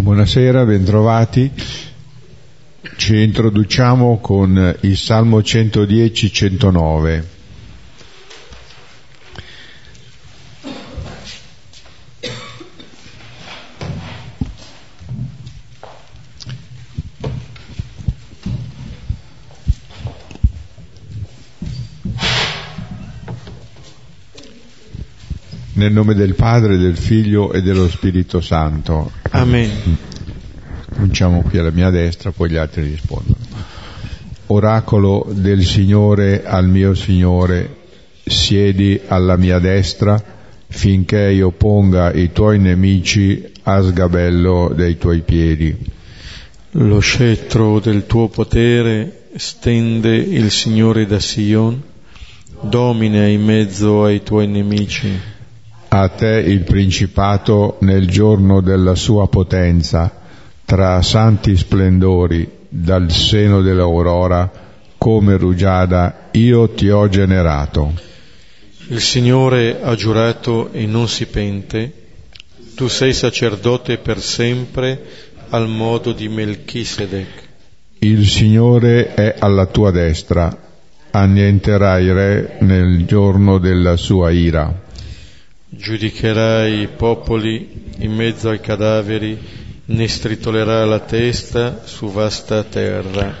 Buonasera, bentrovati. Ci introduciamo con il Salmo 110-109. Nel nome del Padre, del Figlio e dello Spirito Santo. Amen. Cominciamo qui alla mia destra, poi gli altri rispondono. Oracolo del Signore al mio Signore, siedi alla mia destra finché io ponga i tuoi nemici a sgabello dei tuoi piedi. Lo scettro del tuo potere stende il Signore da Sion, domina in mezzo ai tuoi nemici. A te il principato nel giorno della sua potenza, tra santi splendori, dal seno dell'aurora, come rugiada, io ti ho generato. Il Signore ha giurato e non si pente, tu sei sacerdote per sempre al modo di Melchisedec. Il Signore è alla tua destra, annienterà i re nel giorno della sua ira. Giudicherai i popoli in mezzo ai cadaveri, ne stritolerà la testa su vasta terra.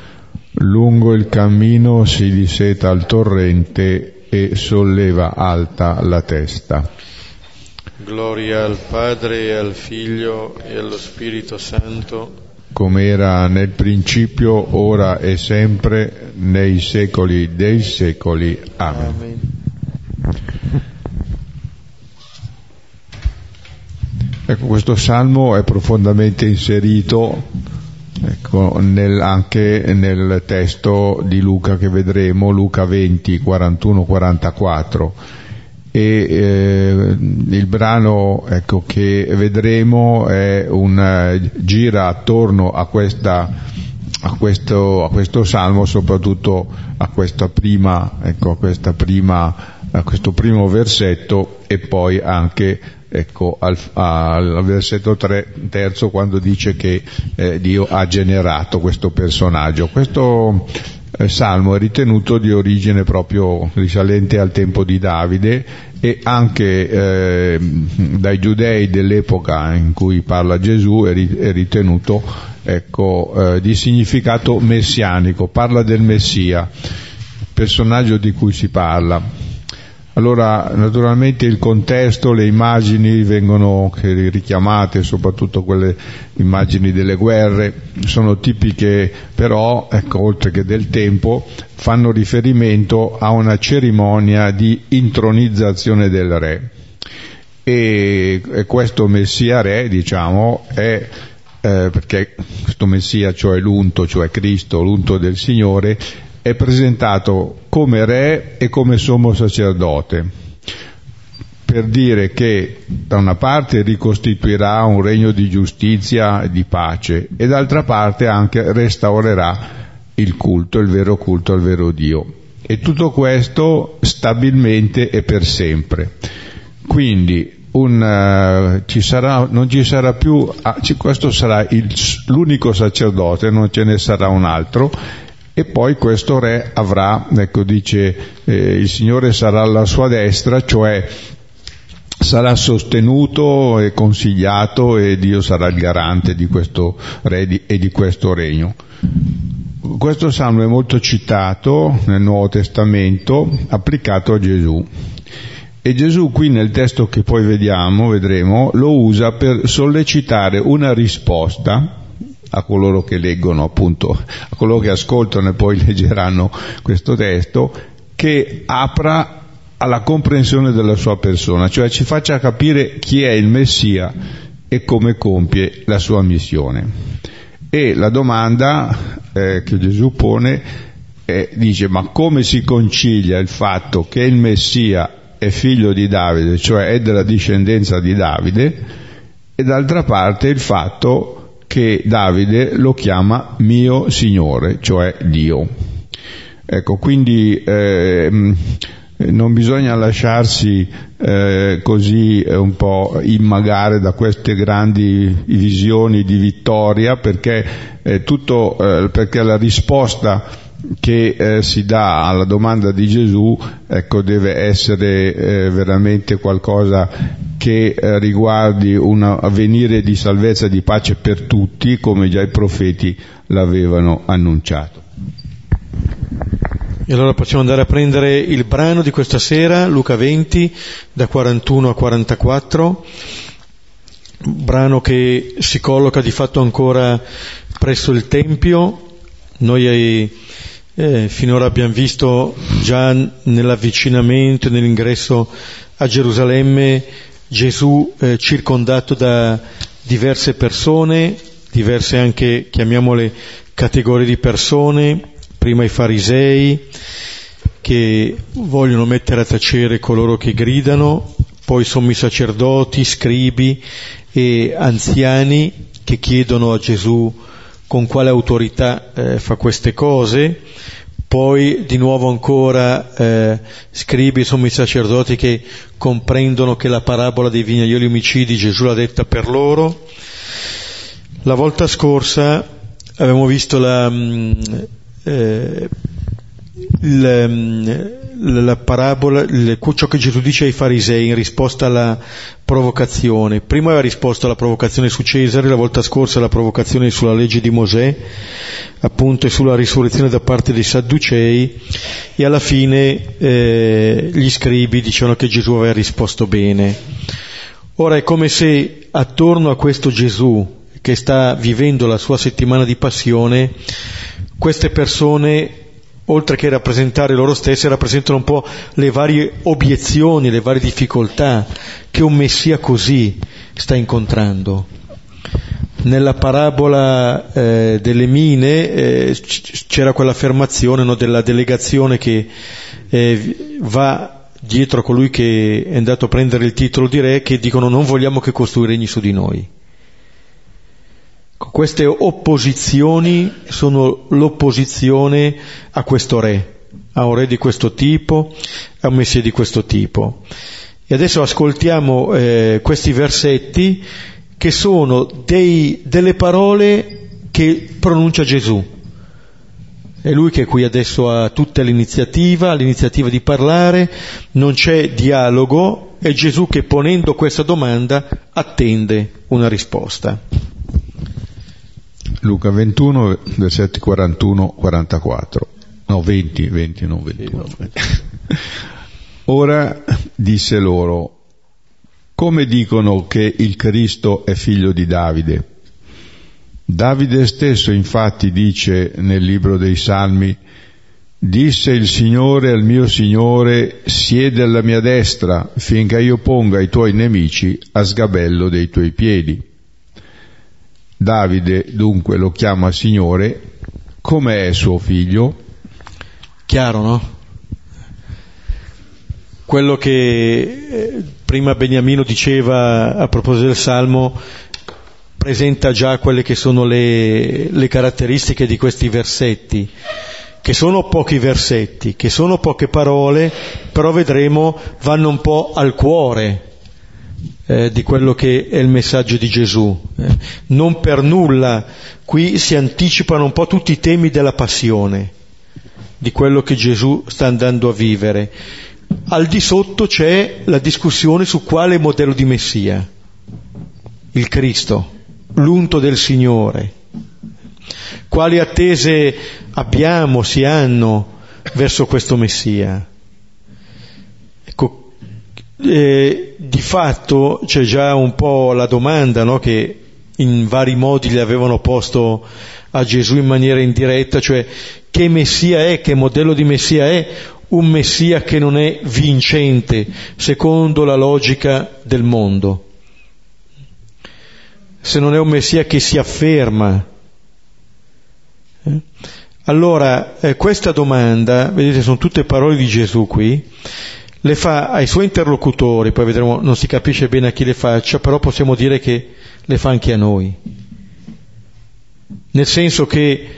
Lungo il cammino si diseta il torrente e solleva alta la testa. Gloria al Padre e al Figlio e allo Spirito Santo, come era nel principio, ora e sempre, nei secoli dei secoli. Amen. Amen. Ecco, questo salmo è profondamente inserito ecco, nel, anche nel testo di Luca che vedremo, Luca 20, 41, 44. E eh, il brano ecco, che vedremo un, gira attorno a, questa, a, questo, a questo salmo, soprattutto a questa prima, ecco, a questa prima, a questo primo versetto e poi anche ecco, al, al versetto tre, terzo quando dice che eh, Dio ha generato questo personaggio. Questo eh, salmo è ritenuto di origine proprio risalente al tempo di Davide e anche eh, dai giudei dell'epoca in cui parla Gesù è, ritenuto ecco, eh, di significato messianico, parla del Messia, personaggio di cui si parla. Allora, naturalmente il contesto, le immagini vengono richiamate, soprattutto quelle immagini delle guerre, sono tipiche però, ecco, oltre che del tempo, fanno riferimento a una cerimonia di intronizzazione del re. E, e questo Messia re, diciamo, è eh, perché questo Messia, cioè l'unto, cioè Cristo, l'unto del Signore, è presentato come re e come sommo sacerdote, per dire che da una parte ricostituirà un regno di giustizia e di pace e d'altra parte anche restaurerà il culto, il vero culto al vero Dio. E tutto questo stabilmente e per sempre. Quindi un, uh, ci sarà, non ci sarà più, ah, ci, questo sarà il, l'unico sacerdote, non ce ne sarà un altro, e poi questo re avrà, ecco dice, eh, il Signore sarà alla sua destra, cioè sarà sostenuto e consigliato e Dio sarà il garante di questo re e di questo regno. Questo salmo è molto citato nel Nuovo Testamento, applicato a Gesù. E Gesù qui nel testo che poi vediamo, vedremo, lo usa per sollecitare una risposta a coloro che leggono appunto, a coloro che ascoltano e poi leggeranno questo testo, che apra alla comprensione della sua persona, cioè ci faccia capire chi è il Messia e come compie la sua missione. E la domanda eh, che Gesù pone eh, dice ma come si concilia il fatto che il Messia è figlio di Davide, cioè è della discendenza di Davide, e d'altra parte il fatto che Davide lo chiama mio Signore, cioè Dio. Ecco, quindi eh, non bisogna lasciarsi eh, così eh, un po' immagare da queste grandi visioni di vittoria perché, eh, tutto, eh, perché la risposta che eh, si dà alla domanda di Gesù ecco, deve essere veramente qualcosa che riguardi un avvenire di salvezza e di pace per tutti come già i profeti l'avevano annunciato. E allora possiamo andare a prendere il brano di questa sera, Luca 20, da 41 a 44, brano che si colloca di fatto ancora presso il Tempio. Noi eh, finora abbiamo visto già nell'avvicinamento, nell'ingresso a Gerusalemme, Gesù eh, circondato da diverse persone, diverse anche, chiamiamole, categorie di persone, prima i farisei che vogliono mettere a tacere coloro che gridano, poi sommi sacerdoti, scribi e anziani che chiedono a Gesù con quale autorità eh, fa queste cose, poi di nuovo ancora eh, scribi e sommi sacerdoti che comprendono che la parabola dei vignaioli omicidi Gesù l'ha detta per loro. La volta scorsa abbiamo visto la, mm, eh, la, la parabola, ciò che Gesù dice ai farisei in risposta alla provocazione. Prima aveva risposto alla provocazione su Cesare, la volta scorsa alla provocazione sulla legge di Mosè, appunto e sulla risurrezione da parte dei Sadducei e alla fine eh, gli scribi dicevano che Gesù aveva risposto bene. Ora è come se attorno a questo Gesù che sta vivendo la sua settimana di passione, queste persone, oltre che rappresentare loro stesse, rappresentano un po' le varie obiezioni, le varie difficoltà che un Messia così sta incontrando. Nella parabola eh, delle mine eh, c'era quell'affermazione no, della delegazione che eh, va dietro a colui che è andato a prendere il titolo di re che dicono non vogliamo che costui regni su di noi. Queste opposizioni sono l'opposizione a questo re, a un re di questo tipo, a un messia di questo tipo. E adesso ascoltiamo eh, questi versetti che sono dei, delle parole che pronuncia Gesù. È lui che qui adesso ha tutta l'iniziativa, l'iniziativa di parlare, non c'è dialogo, è Gesù che ponendo questa domanda attende una risposta. Luca 21, versetti 41-44. No, 20, 20, non 21. Ora disse loro, come dicono che il Cristo è figlio di Davide? Davide stesso infatti dice nel libro dei Salmi, disse il Signore al mio Signore, siede alla mia destra finché io ponga i tuoi nemici a sgabello dei tuoi piedi. Davide dunque lo chiama Signore, come è suo figlio? Chiaro, no? Quello che eh, prima Beniamino diceva a proposito del Salmo presenta già quelle che sono le, le caratteristiche di questi versetti, che sono pochi versetti, che sono poche parole, però vedremo vanno un po' al cuore eh, di quello che è il messaggio di Gesù. Eh, non per nulla qui si anticipano un po' tutti i temi della passione, di quello che Gesù sta andando a vivere. Al di sotto c'è la discussione su quale modello di Messia, il Cristo, l'unto del Signore. Quali attese abbiamo, si hanno verso questo Messia? Ecco, eh, di fatto c'è già un po' la domanda no, che in vari modi le avevano posto a Gesù in maniera indiretta, cioè che Messia è, che modello di Messia è un Messia che non è vincente secondo la logica del mondo, se non è un Messia che si afferma. Eh? Allora, eh, questa domanda, vedete, sono tutte parole di Gesù qui, le fa ai suoi interlocutori, poi vedremo, non si capisce bene a chi le faccia, però possiamo dire che le fa anche a noi. Nel senso che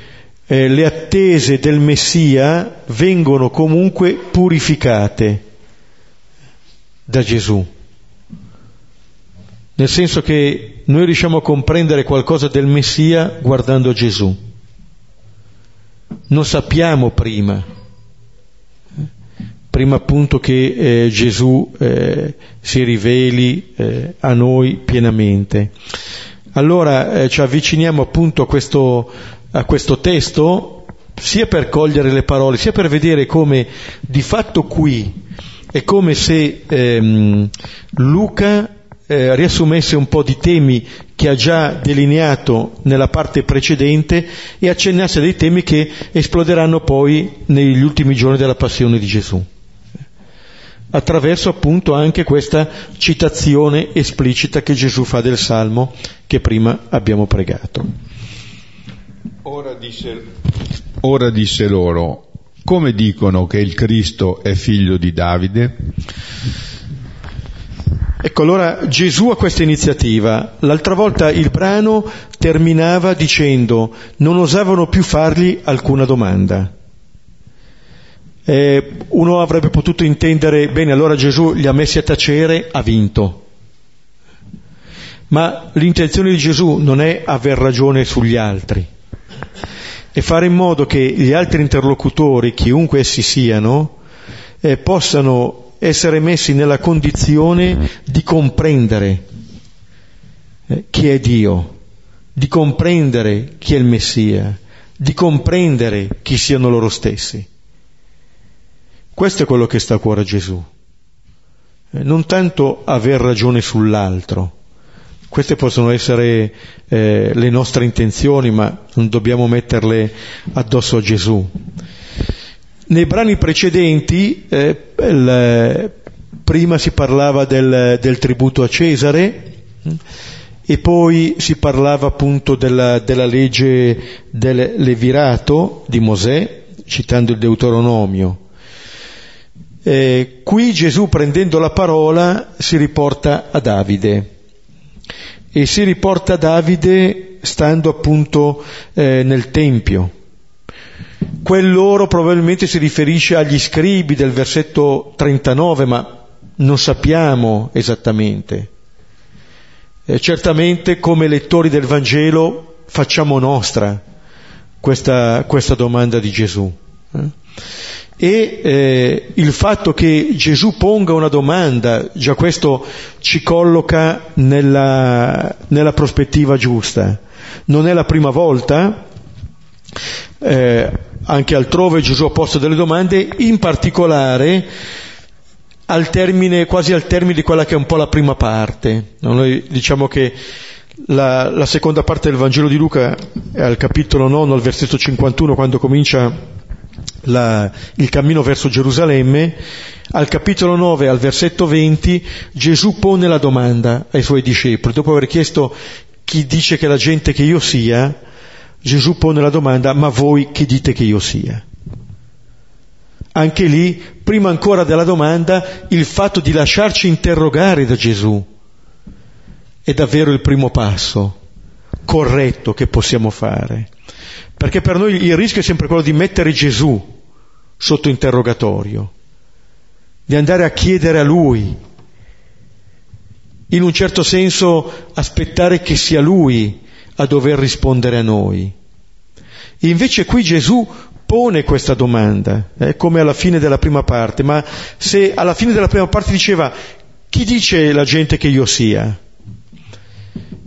eh, le attese del Messia vengono comunque purificate. da Gesù. Nel senso che noi riusciamo a comprendere qualcosa del Messia guardando Gesù. Non sappiamo prima, prima appunto che eh, Gesù eh, si riveli eh, a noi pienamente. Allora eh, ci avviciniamo appunto a questo, a questo testo sia per cogliere le parole, sia per vedere come di fatto qui è come se ehm, Luca eh, riassumesse un po' di temi che ha già delineato nella parte precedente e accennasse dei temi che esploderanno poi negli ultimi giorni della passione di Gesù attraverso appunto anche questa citazione esplicita che Gesù fa del Salmo che prima abbiamo pregato. Ora disse, ora disse loro, come dicono che il Cristo è figlio di Davide? Ecco, allora Gesù ha questa iniziativa. L'altra volta il brano terminava dicendo non osavano più fargli alcuna domanda. Eh, uno avrebbe potuto intendere, bene, allora Gesù li ha messi a tacere, ha vinto. Ma l'intenzione di Gesù non è aver ragione sugli altri, è fare in modo che gli altri interlocutori, chiunque essi siano, eh, possano essere messi nella condizione di comprendere eh, chi è Dio, di comprendere chi è il Messia, di comprendere chi siano loro stessi. Questo è quello che sta a cuore a Gesù. Eh, non tanto aver ragione sull'altro. Queste possono essere eh, le nostre intenzioni, ma non dobbiamo metterle addosso a Gesù. Nei brani precedenti, eh, il, prima si parlava del, del, tributo a Cesare e poi si parlava appunto della, della legge del levirato di Mosè, citando il Deuteronomio. Eh, qui Gesù prendendo la parola si riporta a Davide e si riporta a Davide stando appunto eh, nel Tempio. Quell'oro probabilmente si riferisce agli scribi del versetto 39, ma non sappiamo esattamente. Eh, certamente come lettori del Vangelo facciamo nostra questa, questa domanda di Gesù. E eh, il fatto che Gesù ponga una domanda, già questo ci colloca nella, nella prospettiva giusta. Non è la prima volta, eh, anche altrove Gesù ha posto delle domande, in particolare al termine, quasi al termine di quella che è un po' la prima parte. Noi diciamo che la, la seconda parte del Vangelo di Luca al capitolo 9, al versetto 51, quando comincia la, il cammino verso Gerusalemme, al capitolo 9, al versetto 20, Gesù pone la domanda ai suoi discepoli. Dopo aver chiesto chi dice che la gente che io sia, Gesù pone la domanda, ma voi chi dite che io sia? Anche lì, prima ancora della domanda, il fatto di lasciarci interrogare da Gesù è davvero il primo passo corretto che possiamo fare. Perché per noi il rischio è sempre quello di mettere Gesù sotto interrogatorio, di andare a chiedere a Lui, in un certo senso aspettare che sia Lui a dover rispondere a noi. Invece qui Gesù pone questa domanda, eh, come alla fine della prima parte, ma se alla fine della prima parte diceva chi dice la gente che io sia?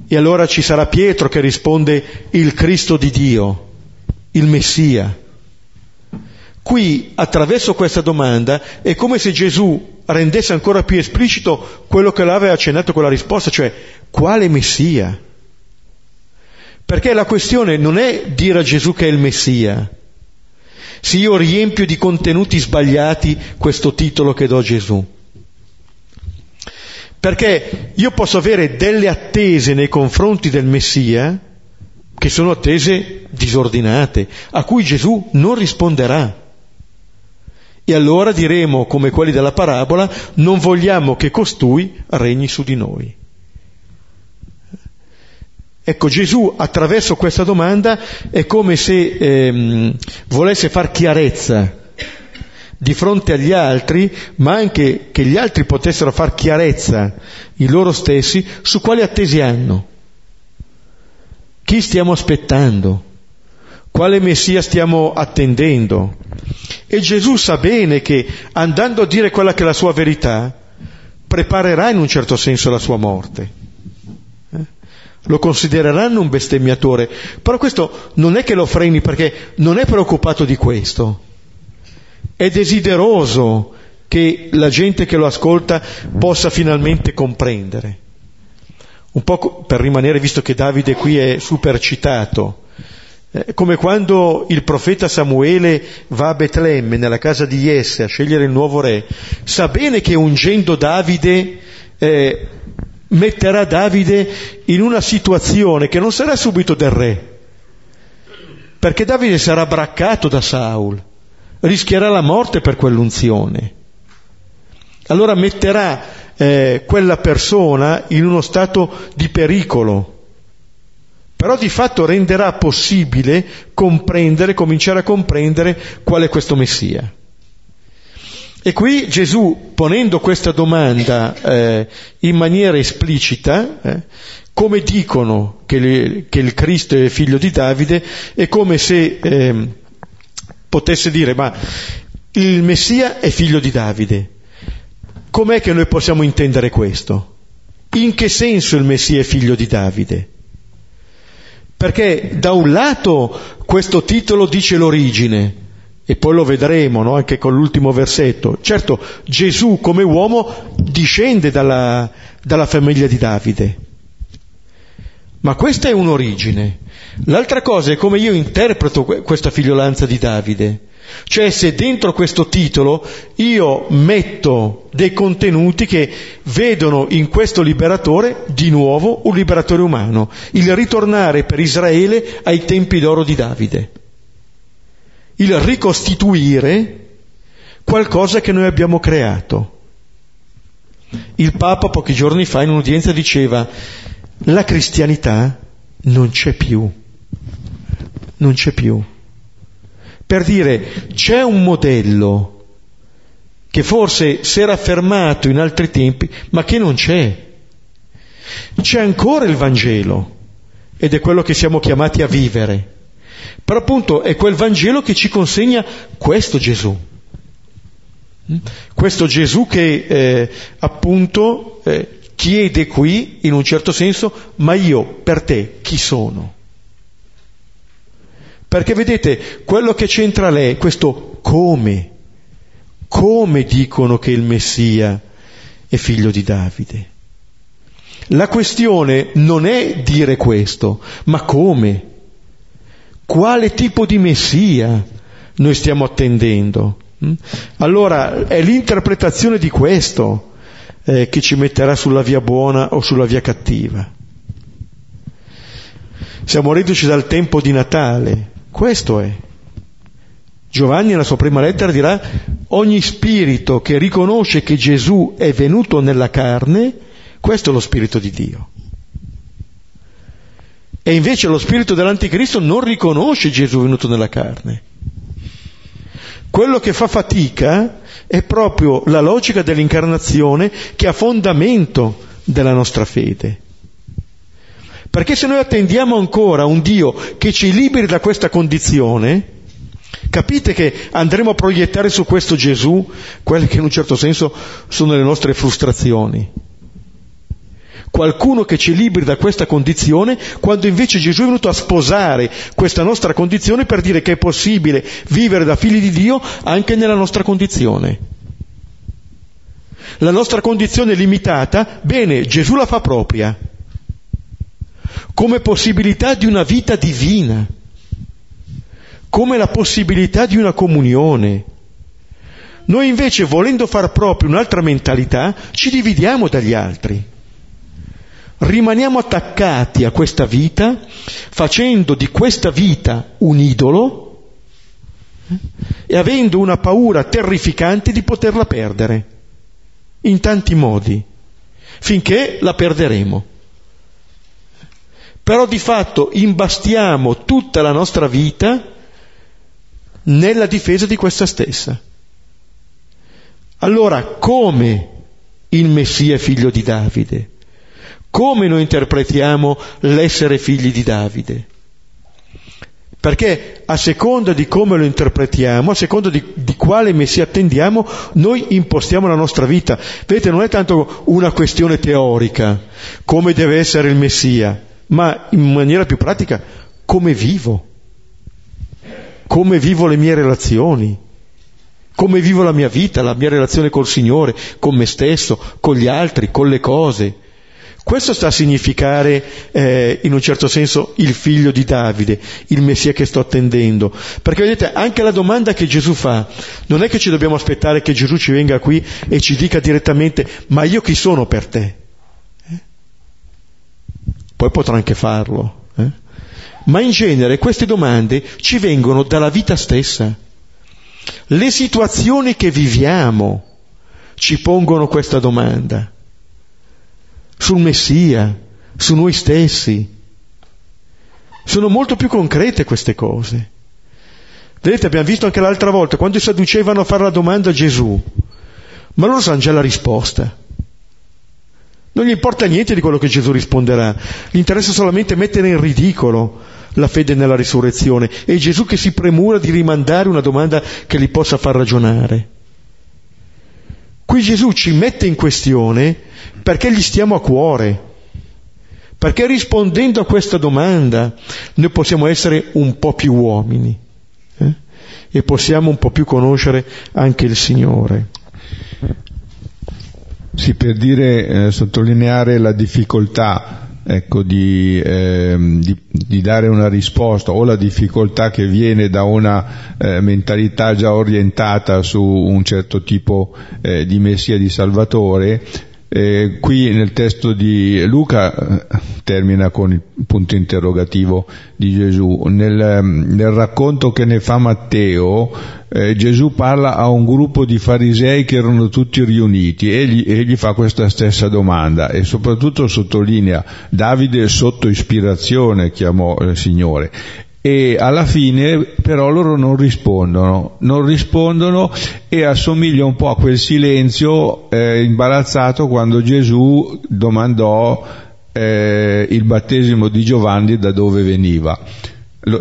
E allora ci sarà Pietro che risponde il Cristo di Dio il Messia. Qui, attraverso questa domanda, è come se Gesù rendesse ancora più esplicito quello che l'aveva accennato con la risposta, cioè quale Messia? Perché la questione non è dire a Gesù che è il Messia. Se io riempio di contenuti sbagliati questo titolo che do a Gesù. Perché io posso avere delle attese nei confronti del Messia, che sono attese disordinate, a cui Gesù non risponderà. E allora diremo, come quelli della parabola, non vogliamo che costui regni su di noi. Ecco, Gesù attraverso questa domanda è come se ehm, volesse far chiarezza di fronte agli altri, ma anche che gli altri potessero far chiarezza in loro stessi su quali attesi hanno. Chi stiamo aspettando? Quale Messia stiamo attendendo? E Gesù sa bene che andando a dire quella che è la sua verità, preparerà in un certo senso la sua morte. Eh? Lo considereranno un bestemmiatore, però questo non è che lo freni perché non è preoccupato di questo, è desideroso che la gente che lo ascolta possa finalmente comprendere. Un po' per rimanere, visto che Davide qui è super citato, eh, come quando il profeta Samuele va a Betlemme, nella casa di Jesse, a scegliere il nuovo re, sa bene che ungendo Davide eh, metterà Davide in una situazione che non sarà subito del re, perché Davide sarà braccato da Saul, rischierà la morte per quell'unzione. Allora metterà eh, quella persona in uno stato di pericolo però di fatto renderà possibile comprendere, cominciare a comprendere qual è questo Messia. E qui Gesù, ponendo questa domanda eh, in maniera esplicita, eh, come dicono che, le, che, il Cristo è figlio di Davide, è come se eh, potesse dire, ma il Messia è figlio di Davide. Com'è che noi possiamo intendere questo? In che senso il Messia è figlio di Davide? Perché da un lato questo titolo dice l'origine, e poi lo vedremo no? anche con l'ultimo versetto. Certo, Gesù come uomo discende dalla, dalla famiglia di Davide. Ma questa è un'origine. L'altra cosa è come io interpreto questa figliolanza di Davide. Cioè se dentro questo titolo io metto dei contenuti che vedono in questo liberatore di nuovo un liberatore umano, il ritornare per Israele ai tempi d'oro di Davide, il ricostituire qualcosa che noi abbiamo creato. Il Papa pochi giorni fa in un'udienza diceva la cristianità non c'è più, non c'è più per dire c'è un modello che forse si era affermato in altri tempi, ma che non c'è. C'è ancora il Vangelo ed è quello che siamo chiamati a vivere. Però appunto è quel Vangelo che ci consegna questo Gesù. Questo Gesù che eh, appunto eh, chiede qui, in un certo senso, ma io per te chi sono? Perché vedete, quello che c'entra lei questo come. Come dicono che il Messia è figlio di Davide? La questione non è dire questo, ma come? Quale tipo di Messia noi stiamo attendendo? Mm? Allora è l'interpretazione di questo eh, che ci metterà sulla via buona o sulla via cattiva. Siamo reduci dal tempo di Natale, questo è. Giovanni nella sua prima lettera dirà ogni spirito che riconosce che Gesù è venuto nella carne, questo è lo spirito di Dio. E invece lo spirito dell'anticristo non riconosce Gesù venuto nella carne. Quello che fa fatica è proprio la logica dell'incarnazione che ha fondamento della nostra fede. Perché se noi attendiamo ancora un Dio che ci liberi da questa condizione, capite che andremo a proiettare su questo Gesù quelle che in un certo senso sono le nostre frustrazioni. Qualcuno che ci liberi da questa condizione, quando invece Gesù è venuto a sposare questa nostra condizione per dire che è possibile vivere da figli di Dio anche nella nostra condizione. La nostra condizione limitata, bene, Gesù la fa propria come possibilità di una vita divina, come la possibilità di una comunione. Noi invece, volendo far proprio un'altra mentalità, ci dividiamo dagli altri. Rimaniamo attaccati a questa vita, facendo di questa vita un idolo eh, e avendo una paura terrificante di poterla perdere, in tanti modi, finché la perderemo però di fatto imbastiamo tutta la nostra vita nella difesa di questa stessa. Allora, come il Messia figlio di Davide? Come noi interpretiamo l'essere figli di Davide? Perché a seconda di come lo interpretiamo, a seconda di, di, quale Messia attendiamo, noi impostiamo la nostra vita. Vedete, non è tanto una questione teorica, come deve essere il Messia, ma in maniera più pratica, come vivo, come vivo le mie relazioni, come vivo la mia vita, la mia relazione col Signore, con me stesso, con gli altri, con le cose. Questo sta a significare, eh, in un certo senso, il figlio di Davide, il Messia che sto attendendo. Perché vedete, anche la domanda che Gesù fa, non è che ci dobbiamo aspettare che Gesù ci venga qui e ci dica direttamente, ma io chi sono per te? Eh? Poi potrà anche farlo. Eh? Ma in genere queste domande ci vengono dalla vita stessa. Le situazioni che viviamo ci pongono questa domanda sul Messia, su noi stessi. Sono molto più concrete queste cose. Vedete, abbiamo visto anche l'altra volta, quando i sadducevano a fare la domanda a Gesù, ma loro sanno già la risposta. Non gli importa niente di quello che Gesù risponderà, gli interessa solamente mettere in ridicolo la fede nella risurrezione e Gesù che si premura di rimandare una domanda che li possa far ragionare. Qui Gesù ci mette in questione perché gli stiamo a cuore, perché rispondendo a questa domanda noi possiamo essere un po' più uomini eh? e possiamo un po' più conoscere anche il Signore. Sì, per dire, eh, sottolineare la difficoltà ecco, di, eh, di, di, dare una risposta o la difficoltà che viene da una eh, mentalità già orientata su un certo tipo eh, di Messia di Salvatore, eh, qui nel testo di Luca eh, termina con il punto interrogativo di Gesù. Nel, nel racconto che ne fa Matteo, eh, Gesù parla a un gruppo di farisei che erano tutti riuniti e gli, e gli fa questa stessa domanda e soprattutto sottolinea Davide sotto ispirazione chiamò il Signore e alla fine però loro non rispondono, non rispondono e assomiglia un po' a quel silenzio eh, imbarazzato quando Gesù domandò eh, il battesimo di Giovanni da dove veniva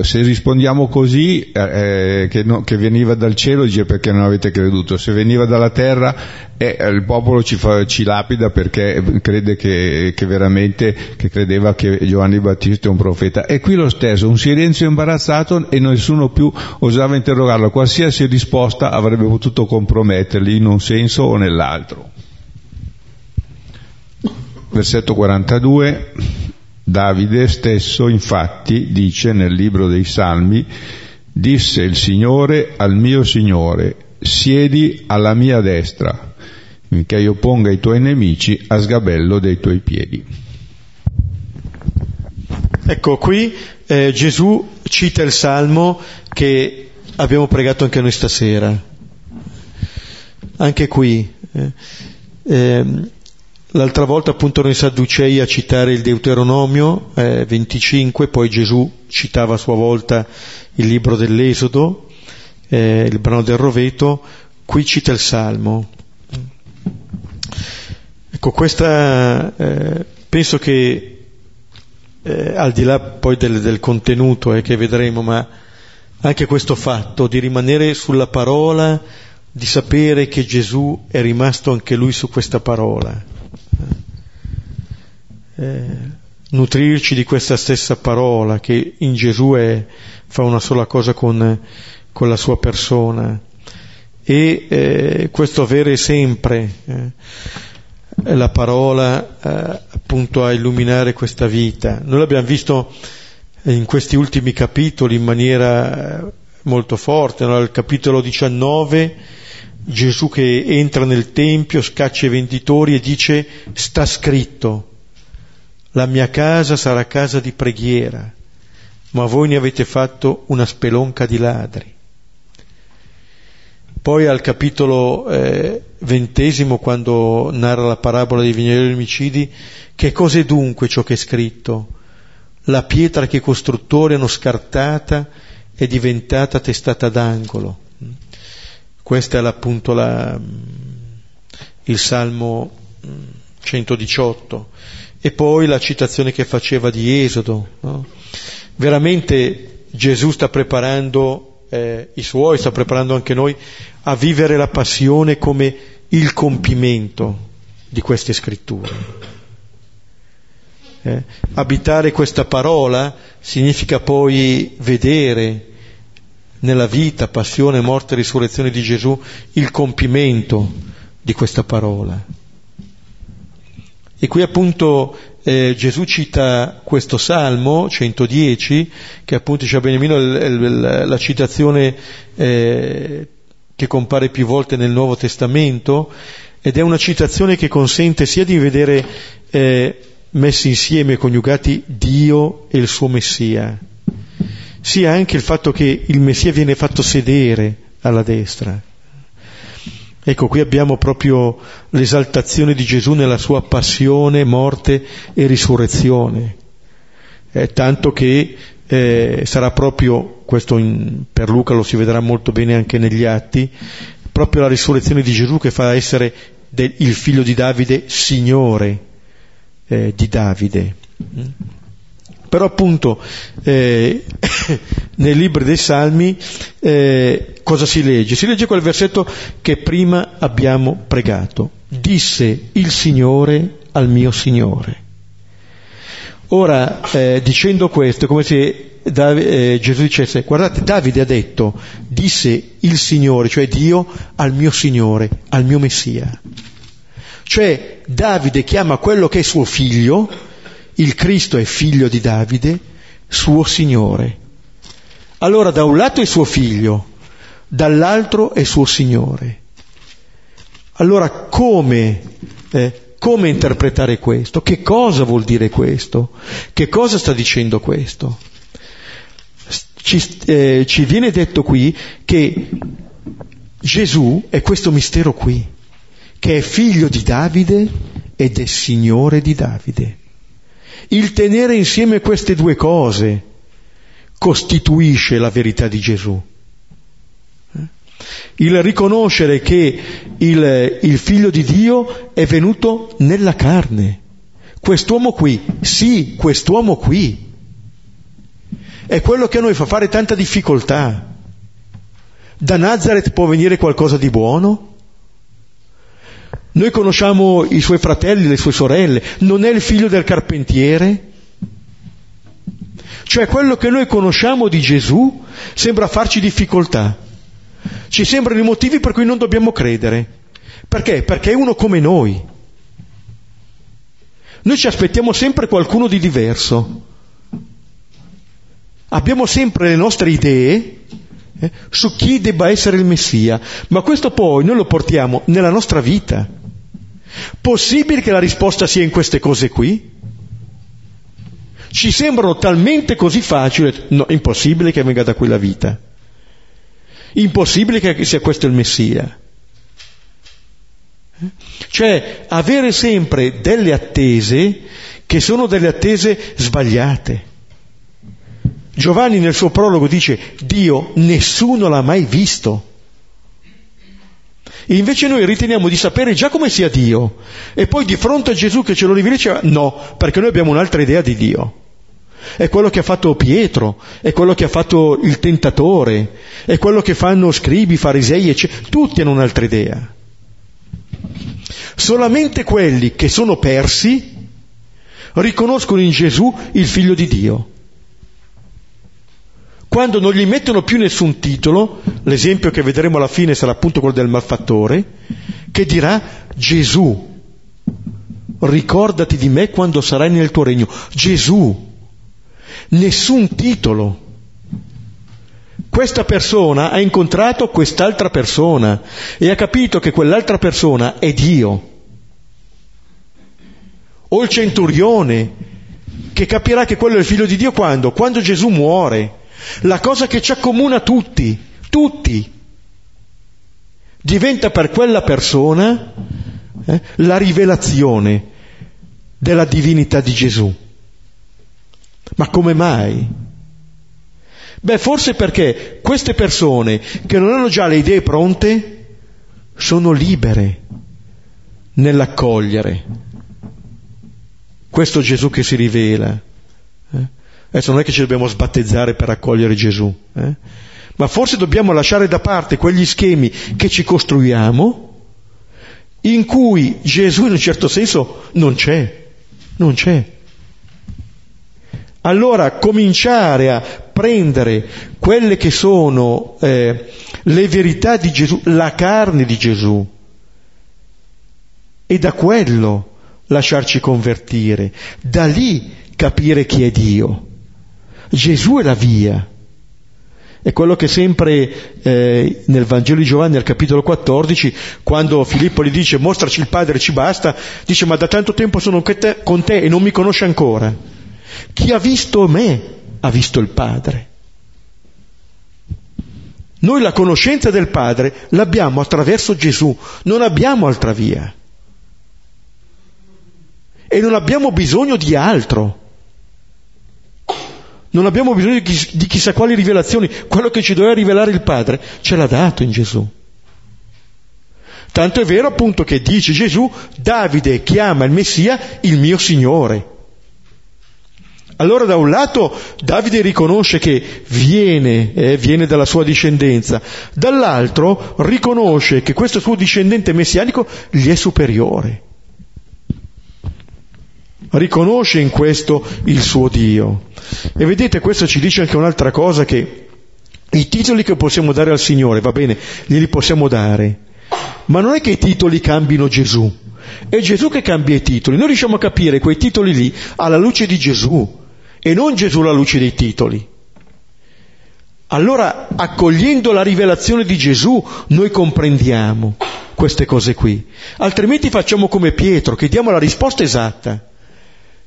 se rispondiamo così, eh, eh, che, no, che, veniva dal cielo, dice perché non avete creduto, se veniva dalla terra, eh, il popolo ci, fa, ci, lapida perché crede che, che, veramente, che credeva che Giovanni Battista è un profeta. E qui lo stesso, un silenzio imbarazzato e nessuno più osava interrogarlo, qualsiasi risposta avrebbe potuto comprometterli in un senso o nell'altro. Versetto 42 Davide stesso infatti dice nel libro dei Salmi, disse il Signore al mio Signore, siedi alla mia destra, finché io ponga i tuoi nemici a sgabello dei tuoi piedi. Ecco, qui eh, Gesù cita il Salmo che abbiamo pregato anche noi stasera. Anche qui. Eh, eh, L'altra volta appunto noi Sadducei a citare il Deuteronomio eh, 25, poi Gesù citava a sua volta il libro dell'Esodo, eh, il brano del Roveto, qui cita il Salmo. Ecco, questa eh, penso che eh, al di là poi del, del contenuto eh, che vedremo, ma anche questo fatto di rimanere sulla parola, di sapere che Gesù è rimasto anche lui su questa parola eh, nutrirci di questa stessa parola che in Gesù è, fa una sola cosa con, con la sua persona e eh, questo avere sempre eh, la parola eh, appunto a illuminare questa vita. Noi l'abbiamo visto in questi ultimi capitoli in maniera eh, molto forte, no? al capitolo 19 Gesù che entra nel Tempio, scaccia i venditori e dice sta scritto, la mia casa sarà casa di preghiera, ma voi ne avete fatto una spelonca di ladri. Poi al capitolo eh, ventesimo, quando narra la parabola dei vignaioli omicidi, che cos'è dunque ciò che è scritto? La pietra che i costruttori hanno scartata è diventata testata d'angolo. Questa è appunto la, il Salmo 118 e poi la citazione che faceva di Esodo. No? Veramente Gesù sta preparando eh, i suoi, sta preparando anche noi a vivere la passione come il compimento di queste scritture. Eh, abitare questa parola significa poi vedere nella vita, passione, morte e risurrezione di Gesù il compimento di questa parola. E qui appunto eh, Gesù cita questo Salmo 110, che appunto Beniamino la, la citazione eh, che compare più volte nel Nuovo Testamento, ed è una citazione che consente sia di vedere eh, messi insieme, coniugati Dio e il suo Messia, sia anche il fatto che il Messia viene fatto sedere alla destra. Ecco, qui abbiamo proprio l'esaltazione di Gesù nella sua passione, morte e risurrezione, eh, tanto che eh, sarà proprio, questo in, per Luca lo si vedrà molto bene anche negli atti, proprio la risurrezione di Gesù che fa essere del, il figlio di Davide Signore eh, di Davide. Però appunto eh, nei libri dei Salmi eh, cosa si legge? Si legge quel versetto che prima abbiamo pregato. Disse il Signore al mio Signore. Ora, eh, dicendo questo, è come se Dav- eh, Gesù dicesse, guardate, Davide ha detto, disse il Signore, cioè Dio, al mio Signore, al mio Messia. Cioè Davide chiama quello che è suo figlio, il Cristo è figlio di Davide, suo Signore. Allora da un lato è suo figlio, dall'altro è suo Signore. Allora come, eh, come interpretare questo? Che cosa vuol dire questo? Che cosa sta dicendo questo? Ci, eh, ci viene detto qui che Gesù è questo mistero qui, che è figlio di Davide ed è Signore di Davide. Il tenere insieme queste due cose costituisce la verità di Gesù. Il riconoscere che il, il figlio di Dio è venuto nella carne. Quest'uomo qui, sì, quest'uomo qui, è quello che a noi fa fare tanta difficoltà. Da Nazareth può venire qualcosa di buono? Noi conosciamo i suoi fratelli, le sue sorelle, non è il figlio del carpentiere? Cioè quello che noi conosciamo di Gesù sembra farci difficoltà. Ci sembrano i motivi per cui non dobbiamo credere. Perché? Perché è uno come noi. Noi ci aspettiamo sempre qualcuno di diverso. Abbiamo sempre le nostre idee eh, su chi debba essere il Messia, ma questo poi noi lo portiamo nella nostra vita. Possibile che la risposta sia in queste cose qui? Ci sembrano talmente così facili, no, impossibile che venga da qui la vita. Impossibile che sia questo il Messia. Eh? Cioè avere sempre delle attese che sono delle attese sbagliate. Giovanni nel suo prologo dice Dio nessuno l'ha mai visto. E invece noi riteniamo di sapere già come sia Dio. E poi di fronte a Gesù che ce lo rivela no, perché noi abbiamo un'altra idea di Dio. È quello che ha fatto Pietro, è quello che ha fatto il tentatore, è quello che fanno scribi, farisei, eccetera. Tutti hanno un'altra idea. Solamente quelli che sono persi riconoscono in Gesù il figlio di Dio quando non gli mettono più nessun titolo, l'esempio che vedremo alla fine sarà appunto quello del malfattore, che dirà Gesù, ricordati di me quando sarai nel tuo regno. Gesù, nessun titolo. Questa persona ha incontrato quest'altra persona e ha capito che quell'altra persona è Dio. O il centurione, che capirà che quello è il figlio di Dio quando? Quando Gesù muore la cosa che ci accomuna tutti, tutti, diventa per quella persona eh, la rivelazione della divinità di Gesù. Ma come mai? Beh, forse perché queste persone che non hanno già le idee pronte sono libere nell'accogliere. Questo Gesù che si rivela. Adesso non è che ci dobbiamo sbattezzare per accogliere Gesù, eh? ma forse dobbiamo lasciare da parte quegli schemi che ci costruiamo in cui Gesù in un certo senso non c'è, non c'è. Allora cominciare a prendere quelle che sono eh, le verità di Gesù, la carne di Gesù, e da quello lasciarci convertire, da lì capire chi è Dio. Gesù è la via. È quello che sempre eh, nel Vangelo di Giovanni al capitolo 14, quando Filippo gli dice mostraci il Padre ci basta, dice ma da tanto tempo sono con te e non mi conosce ancora. Chi ha visto me ha visto il Padre. Noi la conoscenza del Padre l'abbiamo attraverso Gesù, non abbiamo altra via. E non abbiamo bisogno di altro. Non abbiamo bisogno di, chi, di chissà quali rivelazioni. Quello che ci doveva rivelare il Padre ce l'ha dato in Gesù. Tanto è vero appunto che dice Gesù, Davide chiama il Messia il mio Signore. Allora da un lato Davide riconosce che viene, eh, viene dalla sua discendenza, dall'altro riconosce che questo suo discendente messianico gli è superiore riconosce in questo il suo Dio. E vedete, questo ci dice anche un'altra cosa che i titoli che possiamo dare al Signore, va bene, glieli possiamo dare, ma non è che i titoli cambino Gesù, è Gesù che cambia i titoli. Noi riusciamo a capire quei titoli lì alla luce di Gesù e non Gesù alla luce dei titoli. Allora, accogliendo la rivelazione di Gesù, noi comprendiamo queste cose qui. Altrimenti facciamo come Pietro, che diamo la risposta esatta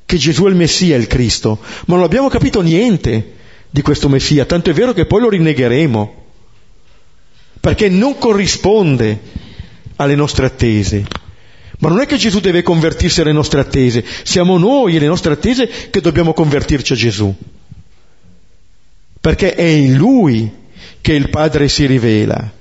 che Gesù è il Messia, il Cristo, ma non abbiamo capito niente di questo Messia, tanto è vero che poi lo rinnegheremo, perché non corrisponde alle nostre attese. Ma non è che Gesù deve convertirsi alle nostre attese, siamo noi e le nostre attese che dobbiamo convertirci a Gesù. Perché è in Lui che il Padre si rivela.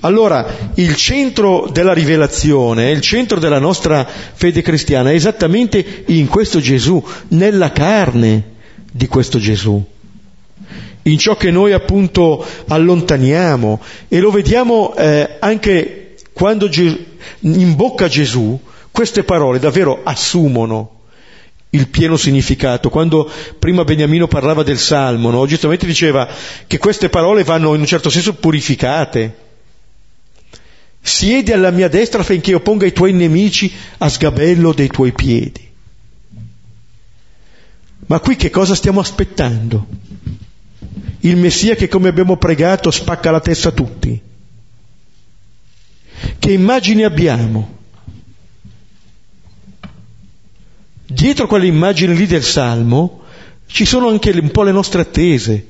Allora, il centro della rivelazione, il centro della nostra fede cristiana è esattamente in questo Gesù, nella carne di questo Gesù, in ciò che noi appunto allontaniamo. E lo vediamo eh, anche quando Gesù, in bocca a Gesù queste parole davvero assumono il pieno significato. Quando prima Beniamino parlava del Salmo, no? giustamente diceva che queste parole vanno in un certo senso purificate siedi alla mia destra affinché io ponga i tuoi nemici a sgabello dei tuoi piedi. Ma qui che cosa stiamo aspettando? Il Messia che come abbiamo pregato spacca la testa a tutti. Che immagini abbiamo? Dietro quelle immagini lì del Salmo ci sono anche un po' le nostre attese.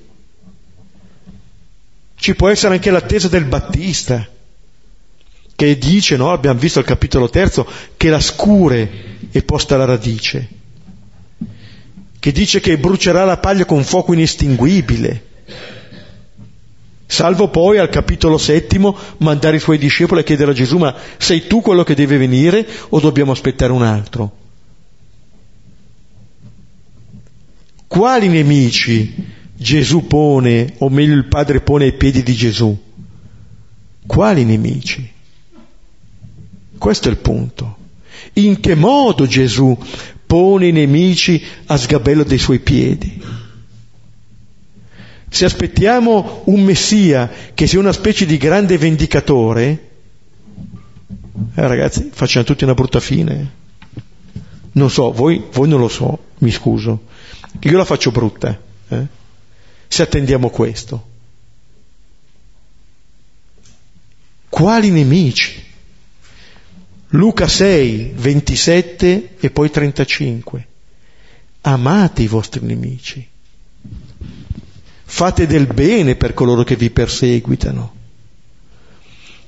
Ci può essere anche l'attesa del Battista che dice, no, abbiamo visto al capitolo terzo, che la scure è posta alla radice, che dice che brucerà la paglia con fuoco inestinguibile, salvo poi al capitolo settimo mandare i suoi discepoli a chiedere a Gesù, ma sei tu quello che deve venire o dobbiamo aspettare un altro? Quali nemici Gesù pone, o meglio il Padre pone ai piedi di Gesù? Quali nemici? Questo è il punto. In che modo Gesù pone i nemici a sgabello dei suoi piedi? Se aspettiamo un Messia che sia una specie di grande vendicatore, eh, ragazzi, facciamo tutti una brutta fine. Non so, voi, voi, non lo so, mi scuso. Io la faccio brutta, eh? se attendiamo questo. Quali nemici? Luca 6, 27 e poi 35. Amate i vostri nemici. Fate del bene per coloro che vi perseguitano.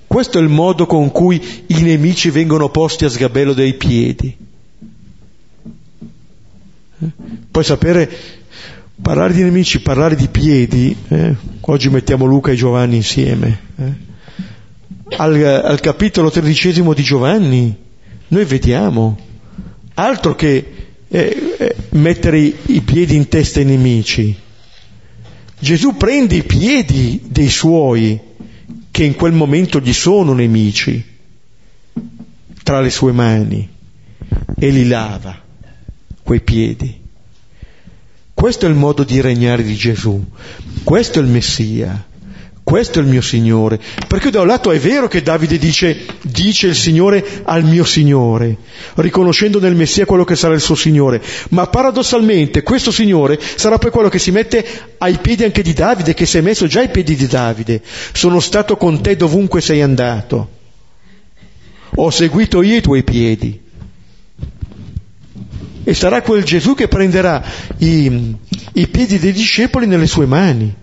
Questo è il modo con cui i nemici vengono posti a sgabello dei piedi. Eh? Poi sapere, parlare di nemici, parlare di piedi, eh? oggi mettiamo Luca e Giovanni insieme. Eh? al, al capitolo tredicesimo di Giovanni, noi vediamo, altro che eh, eh, mettere i piedi in testa ai nemici. Gesù prende i piedi dei suoi, che in quel momento gli sono nemici, tra le sue mani, e li lava, quei piedi. Questo è il modo di regnare di Gesù, questo è il Messia. Questo è il mio Signore. Perché da un lato è vero che Davide dice, dice il Signore al mio Signore, riconoscendo nel Messia quello che sarà il suo Signore. Ma paradossalmente questo Signore sarà poi quello che si mette ai piedi anche di Davide, che si è messo già ai piedi di Davide. Sono stato con te dovunque sei andato. Ho seguito io i tuoi piedi. E sarà quel Gesù che prenderà i, i piedi dei discepoli nelle sue mani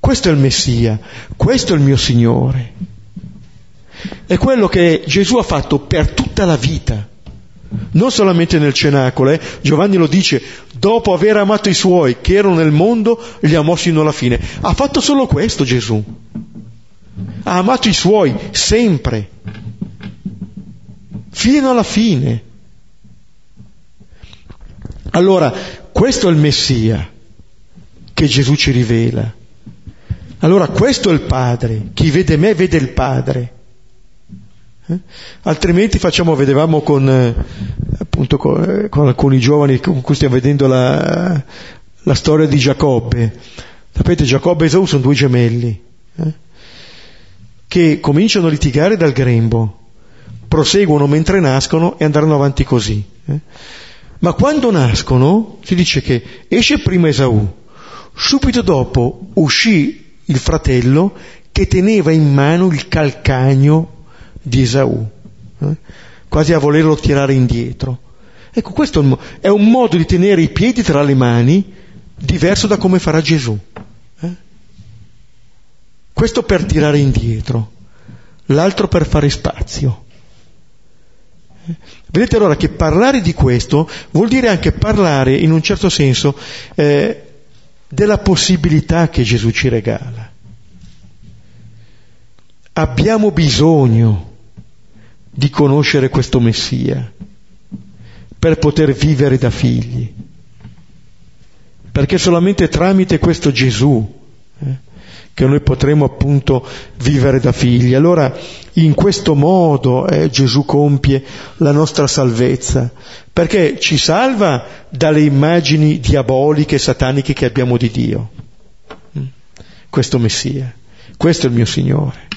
questo è il Messia, questo è il mio Signore. È quello che Gesù ha fatto per tutta la vita, non solamente nel cenacolo. Eh? Giovanni lo dice, dopo aver amato i suoi che erano nel mondo, li amò sino alla fine. Ha fatto solo questo Gesù. Ha amato i suoi sempre, fino alla fine. Allora, questo è il Messia che Gesù ci rivela. Allora questo è il Padre, chi vede me vede il Padre. Eh? Altrimenti facciamo, vedevamo con, eh, appunto, con, eh, con, alcuni giovani con cui stiamo vedendo la, la storia di Giacobbe. Sapete, Giacobbe e Esau sono due gemelli eh? che cominciano a litigare dal grembo, proseguono mentre nascono e andranno avanti così. Ma quando nascono si dice che esce prima Esau, subito dopo uscì il fratello che teneva in mano il calcagno di Esaù, eh? quasi a volerlo tirare indietro. Ecco, questo è un modo di tenere i piedi tra le mani diverso da come farà Gesù. Eh? Questo per tirare indietro, l'altro per fare spazio. Eh? Vedete allora che parlare di questo vuol dire anche parlare in un certo senso eh, della possibilità che Gesù ci regala. Abbiamo bisogno di conoscere questo Messia per poter vivere da figli, perché solamente tramite questo Gesù che noi potremo appunto vivere da figli. Allora in questo modo eh, Gesù compie la nostra salvezza, perché ci salva dalle immagini diaboliche e sataniche che abbiamo di Dio. Mm. Questo Messia, questo è il mio Signore.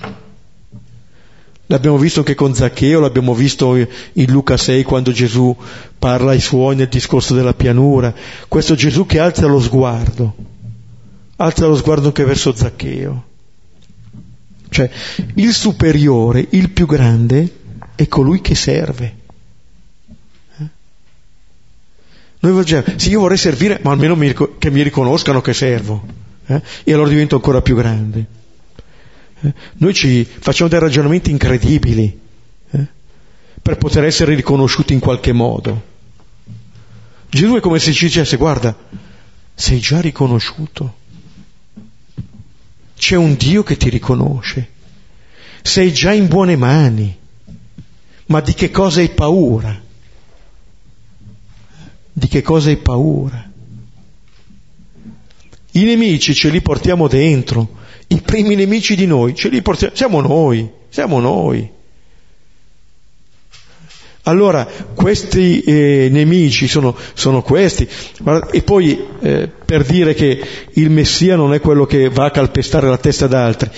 L'abbiamo visto anche con Zaccheo, l'abbiamo visto in Luca 6 quando Gesù parla ai suoi nel discorso della pianura. Questo Gesù che alza lo sguardo alza lo sguardo anche verso Zaccheo. Cioè, il superiore, il più grande, è colui che serve. Eh? Noi diciamo, sì, io vorrei servire, ma almeno mi, che mi riconoscano che servo. Eh? E allora divento ancora più grande. Eh? Noi ci facciamo dei ragionamenti incredibili eh? per poter essere riconosciuti in qualche modo. Gesù è come se ci dicesse, guarda, sei già riconosciuto c'è un Dio che ti riconosce. Sei già in buone mani. Ma di che cosa hai paura? Di che cosa hai paura? I nemici ce li portiamo dentro, i primi nemici di noi ce li portiamo, siamo noi, siamo noi. Allora, questi eh, nemici sono, sono, questi. E poi, eh, per dire che il Messia non è quello che va a calpestare la testa d'altri,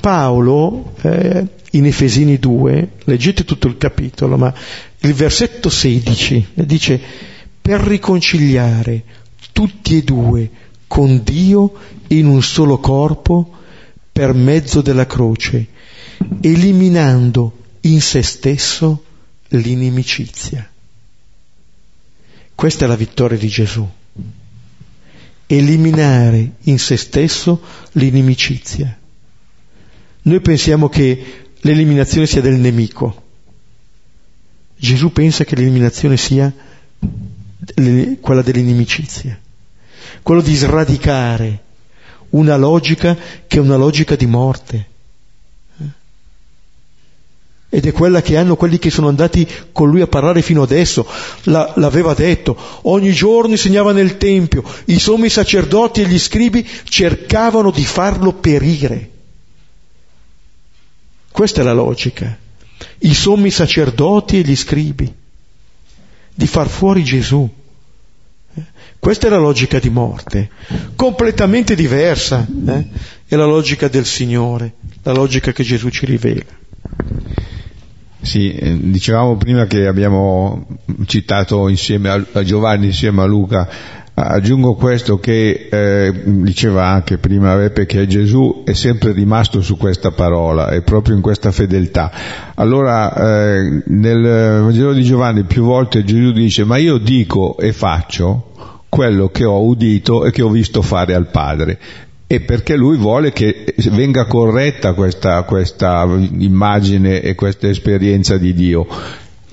Paolo, eh, in Efesini 2, leggete tutto il capitolo, ma il versetto 16 dice, per riconciliare tutti e due con Dio in un solo corpo per mezzo della croce, eliminando in se stesso l'inimicizia. Questa è la vittoria di Gesù. Eliminare in se stesso l'inimicizia. Noi pensiamo che l'eliminazione sia del nemico. Gesù pensa che l'eliminazione sia quella dell'inimicizia, quello di sradicare una logica che è una logica di morte ed è quella che hanno quelli che sono andati con lui a parlare fino adesso. La, l'aveva detto, ogni giorno insegnava nel Tempio, i sommi sacerdoti e gli scribi cercavano di farlo perire. Questa è la logica. I sommi sacerdoti e gli scribi, di far fuori Gesù. Questa è la logica di morte, completamente diversa, eh? è la logica del Signore, la logica che Gesù ci rivela. Sì, eh, dicevamo prima che abbiamo citato insieme a Giovanni insieme a Luca, aggiungo questo che eh, diceva anche prima Beppe che Gesù è sempre rimasto su questa parola e proprio in questa fedeltà. Allora eh, nel Vangelo di Giovanni più volte Gesù dice ma io dico e faccio quello che ho udito e che ho visto fare al Padre e perché lui vuole che venga corretta questa, questa immagine e questa esperienza di Dio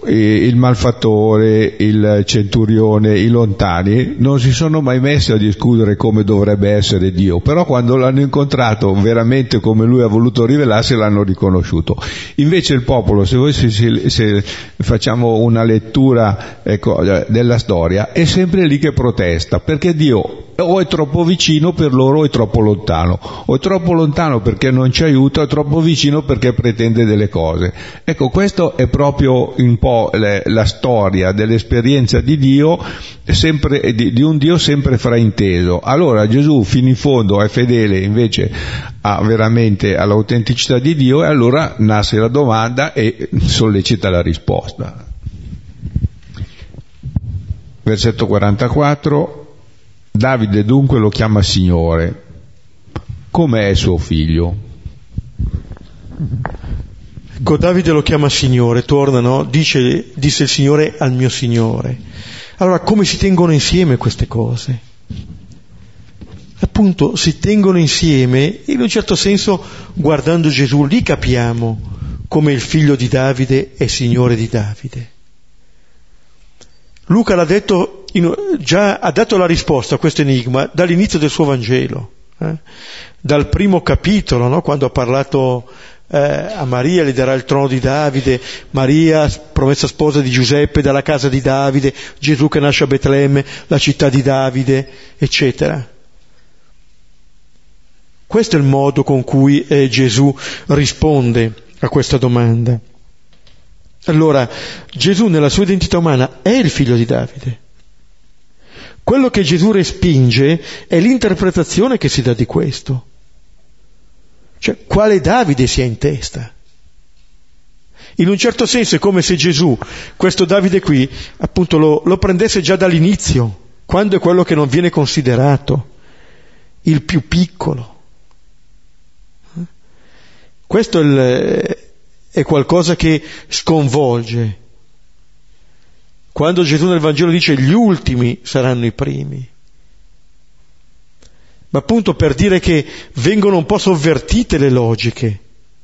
il malfattore, il centurione, i lontani non si sono mai messi a discutere come dovrebbe essere Dio, però quando l'hanno incontrato veramente come lui ha voluto rivelarsi l'hanno riconosciuto. Invece il popolo, se voi se, se facciamo una lettura ecco, della storia, è sempre lì che protesta, perché Dio o è troppo vicino per loro o è troppo lontano, o è troppo lontano perché non ci aiuta, o è troppo vicino perché pretende delle cose. Ecco, questo è proprio un po' le, la storia dell'esperienza di Dio, sempre, di, di, un Dio sempre frainteso. Allora Gesù fino in fondo è fedele invece a, veramente all'autenticità di Dio e allora nasce la domanda e sollecita la risposta. Versetto 44 Davide dunque lo chiama Signore. Com'è suo figlio? Ecco, Davide lo chiama Signore, torna, no? Dice, disse il Signore al mio Signore. Allora, come si tengono insieme queste cose? Appunto, si tengono insieme, in un certo senso, guardando Gesù, lì capiamo come il figlio di Davide è Signore di Davide. Luca l'ha detto, in, già ha dato la risposta a questo enigma dall'inizio del suo Vangelo, eh? dal primo capitolo, no? quando ha parlato eh, a Maria, le darà il trono di Davide, Maria, promessa sposa di Giuseppe, dalla casa di Davide, Gesù che nasce a Betlemme, la città di Davide, eccetera. Questo è il modo con cui eh, Gesù risponde a questa domanda. Allora, Gesù nella sua identità umana è il figlio di Davide. Quello che Gesù respinge è l'interpretazione che si dà di questo. Cioè, quale Davide si ha in testa? In un certo senso è come se Gesù, questo Davide qui, appunto lo, lo prendesse già dall'inizio, quando è quello che non viene considerato, il più piccolo. Questo è qualcosa che sconvolge. Quando Gesù nel Vangelo dice gli ultimi saranno i primi. Ma appunto per dire che vengono un po' sovvertite le logiche.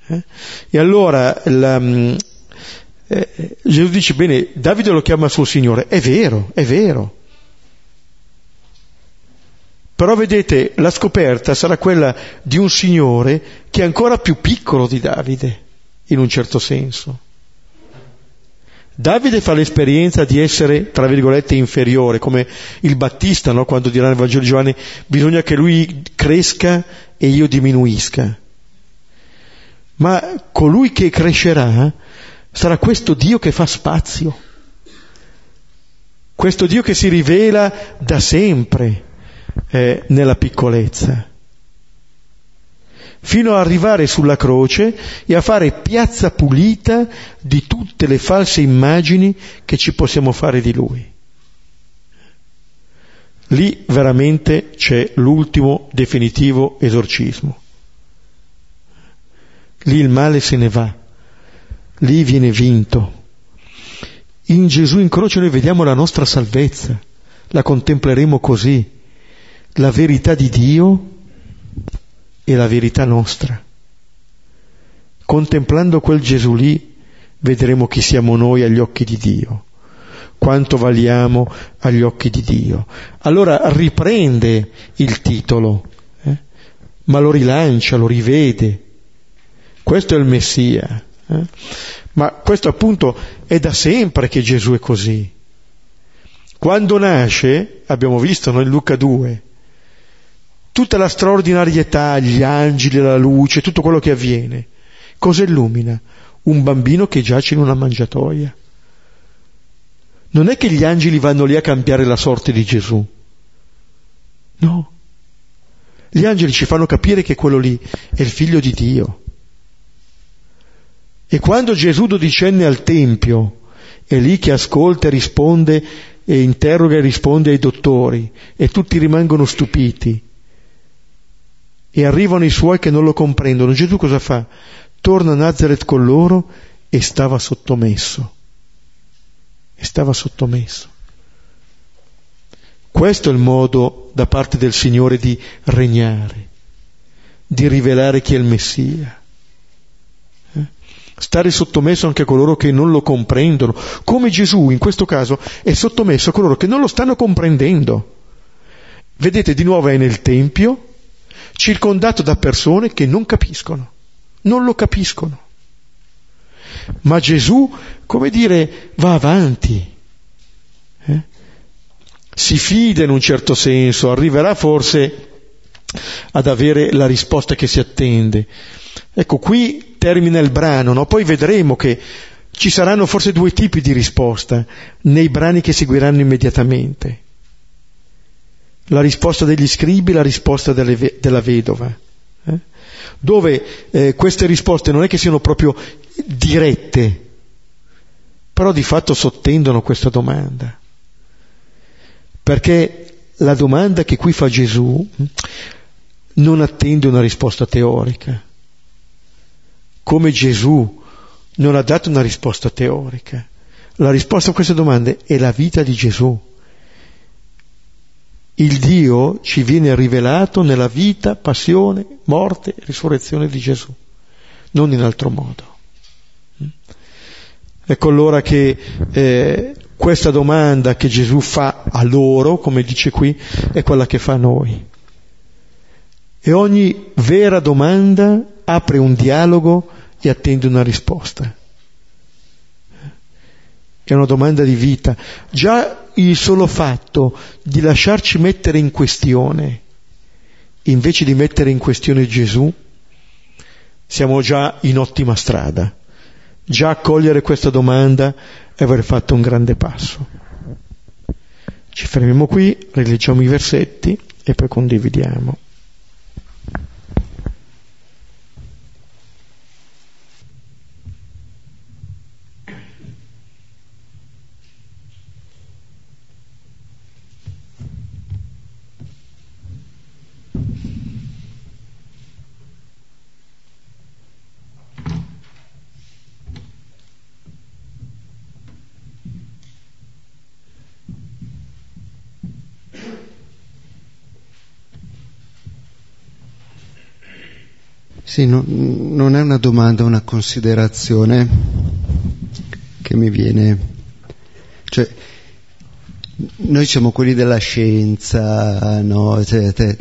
Eh? E allora la, mm, eh, Gesù dice, bene, Davide lo chiama suo Signore. È vero, è vero. Però vedete, la scoperta sarà quella di un Signore che è ancora più piccolo di Davide in un certo senso. Davide fa l'esperienza di essere, tra virgolette, inferiore, come il Battista, no? quando dirà nel Vangelo di Giovanni, bisogna che lui cresca e io diminuisca. Ma colui che crescerà sarà questo Dio che fa spazio, questo Dio che si rivela da sempre eh, nella piccolezza fino ad arrivare sulla croce e a fare piazza pulita di tutte le false immagini che ci possiamo fare di lui. Lì veramente c'è l'ultimo definitivo esorcismo. Lì il male se ne va, lì viene vinto. In Gesù in croce noi vediamo la nostra salvezza, la contempleremo così, la verità di Dio e la verità nostra. Contemplando quel Gesù lì vedremo chi siamo noi agli occhi di Dio, quanto valiamo agli occhi di Dio. Allora riprende il titolo, eh? ma lo rilancia, lo rivede. Questo è il Messia. Eh? Ma questo appunto è da sempre che Gesù è così. Quando nasce, abbiamo visto no, in Luca 2, tutta la straordinarietà, gli angeli, la luce, tutto quello che avviene. Cosa illumina? Un bambino che giace in una mangiatoia. Non è che gli angeli vanno lì a cambiare la sorte di Gesù. No. Gli angeli ci fanno capire che quello lì è il figlio di Dio. E quando Gesù dodicenne al Tempio è lì che ascolta e risponde e interroga e risponde ai dottori e tutti rimangono stupiti e arrivano i suoi che non lo comprendono. Gesù cosa fa? Torna a Nazareth con loro e stava sottomesso. E stava sottomesso. Questo è il modo da parte del Signore di regnare, di rivelare chi è il Messia stare sottomesso anche a coloro che non lo comprendono, come Gesù in questo caso è sottomesso a coloro che non lo stanno comprendendo. Vedete, di nuovo è nel Tempio, circondato da persone che non capiscono, non lo capiscono. Ma Gesù, come dire, va avanti, eh? si fida in un certo senso, arriverà forse ad avere la risposta che si attende. Ecco, qui termina il brano, no? poi vedremo che ci saranno forse due tipi di risposta nei brani che seguiranno immediatamente. La risposta degli scribi, la risposta delle, della vedova, eh? dove eh, queste risposte non è che siano proprio dirette, però di fatto sottendono questa domanda. Perché la domanda che qui fa Gesù non attende una risposta teorica come Gesù non ha dato una risposta teorica. La risposta a queste domande è la vita di Gesù. Il Dio ci viene rivelato nella vita, passione, morte risurrezione di Gesù, non in altro modo. Ecco allora che eh, questa domanda che Gesù fa a loro, come dice qui, è quella che fa a noi. E ogni vera domanda apre un dialogo e attende una risposta. È una domanda di vita. Già il solo fatto di lasciarci mettere in questione, invece di mettere in questione Gesù, siamo già in ottima strada. Già accogliere questa domanda è aver fatto un grande passo. Ci fermiamo qui, rileggiamo i versetti e poi condividiamo. Sì, no, non è una domanda, una considerazione che mi viene. Cioè, noi siamo quelli della scienza, no? Cioè, te,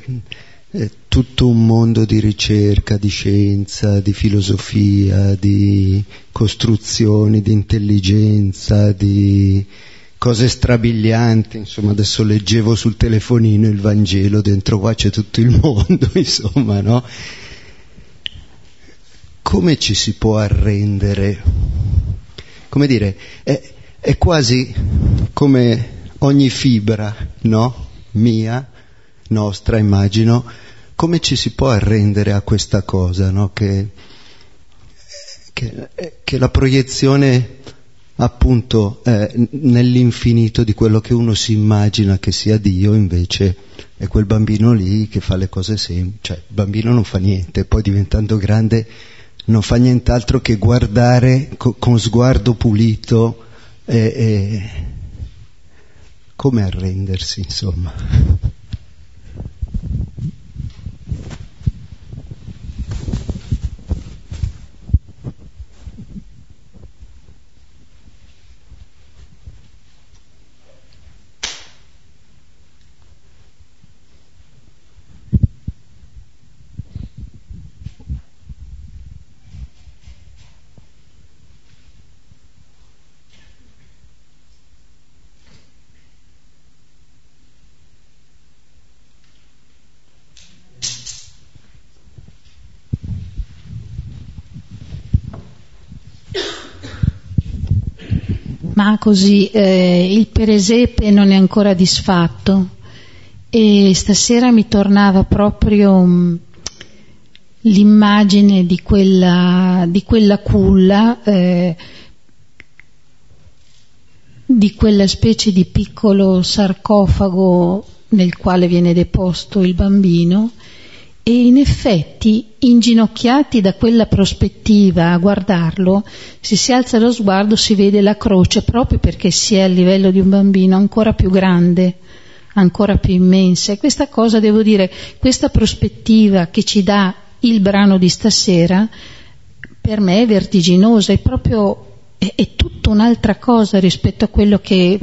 è tutto un mondo di ricerca, di scienza, di filosofia, di costruzioni, di intelligenza, di cose strabilianti, insomma adesso leggevo sul telefonino il Vangelo, dentro qua c'è tutto il mondo, insomma, no? Come ci si può arrendere? Come dire, è, è quasi come ogni fibra, no? Mia, nostra, immagino, come ci si può arrendere a questa cosa, no? Che, che, che la proiezione appunto eh, nell'infinito di quello che uno si immagina che sia Dio invece è quel bambino lì che fa le cose semplici, cioè il bambino non fa niente, poi diventando grande non fa nient'altro che guardare co- con sguardo pulito e, e come arrendersi, insomma. Ma così, eh, il peresepe non è ancora disfatto. E stasera mi tornava proprio um, l'immagine di quella, di quella culla, eh, di quella specie di piccolo sarcofago nel quale viene deposto il bambino e in effetti, inginocchiati da quella prospettiva a guardarlo, se si alza lo sguardo si vede la croce proprio perché si è a livello di un bambino ancora più grande, ancora più immensa. E questa cosa, devo dire, questa prospettiva che ci dà il brano di stasera, per me è vertiginosa, è proprio, è, è tutta un'altra cosa rispetto a quello che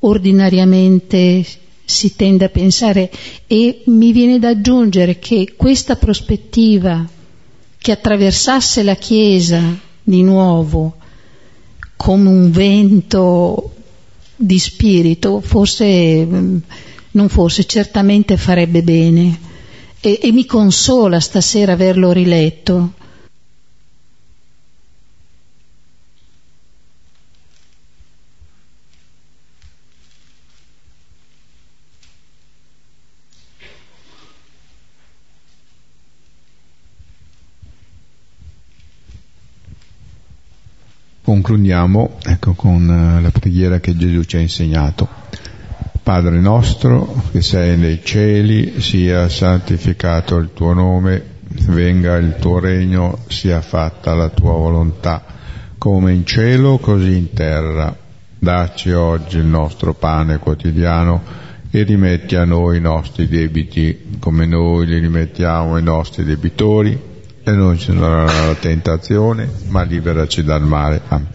ordinariamente si tende a pensare. E mi viene da aggiungere che questa prospettiva che attraversasse la Chiesa di nuovo come un vento di spirito, forse, non forse, certamente farebbe bene. E, e mi consola stasera averlo riletto Concludiamo ecco, con eh, la preghiera che Gesù ci ha insegnato. Padre nostro che sei nei cieli, sia santificato il tuo nome, venga il tuo regno, sia fatta la tua volontà, come in cielo così in terra. Dacci oggi il nostro pane quotidiano e rimetti a noi i nostri debiti come noi li rimettiamo ai nostri debitori e non ci la tentazione, ma liberaci dal male. Amen.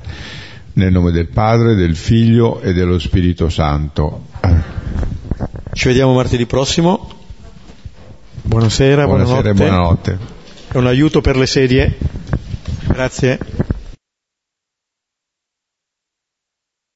Nel nome del Padre, del Figlio e dello Spirito Santo. Amen. Ci vediamo martedì prossimo. Buonasera, buonasera buonanotte. e buonanotte. È un aiuto per le sedie. Grazie.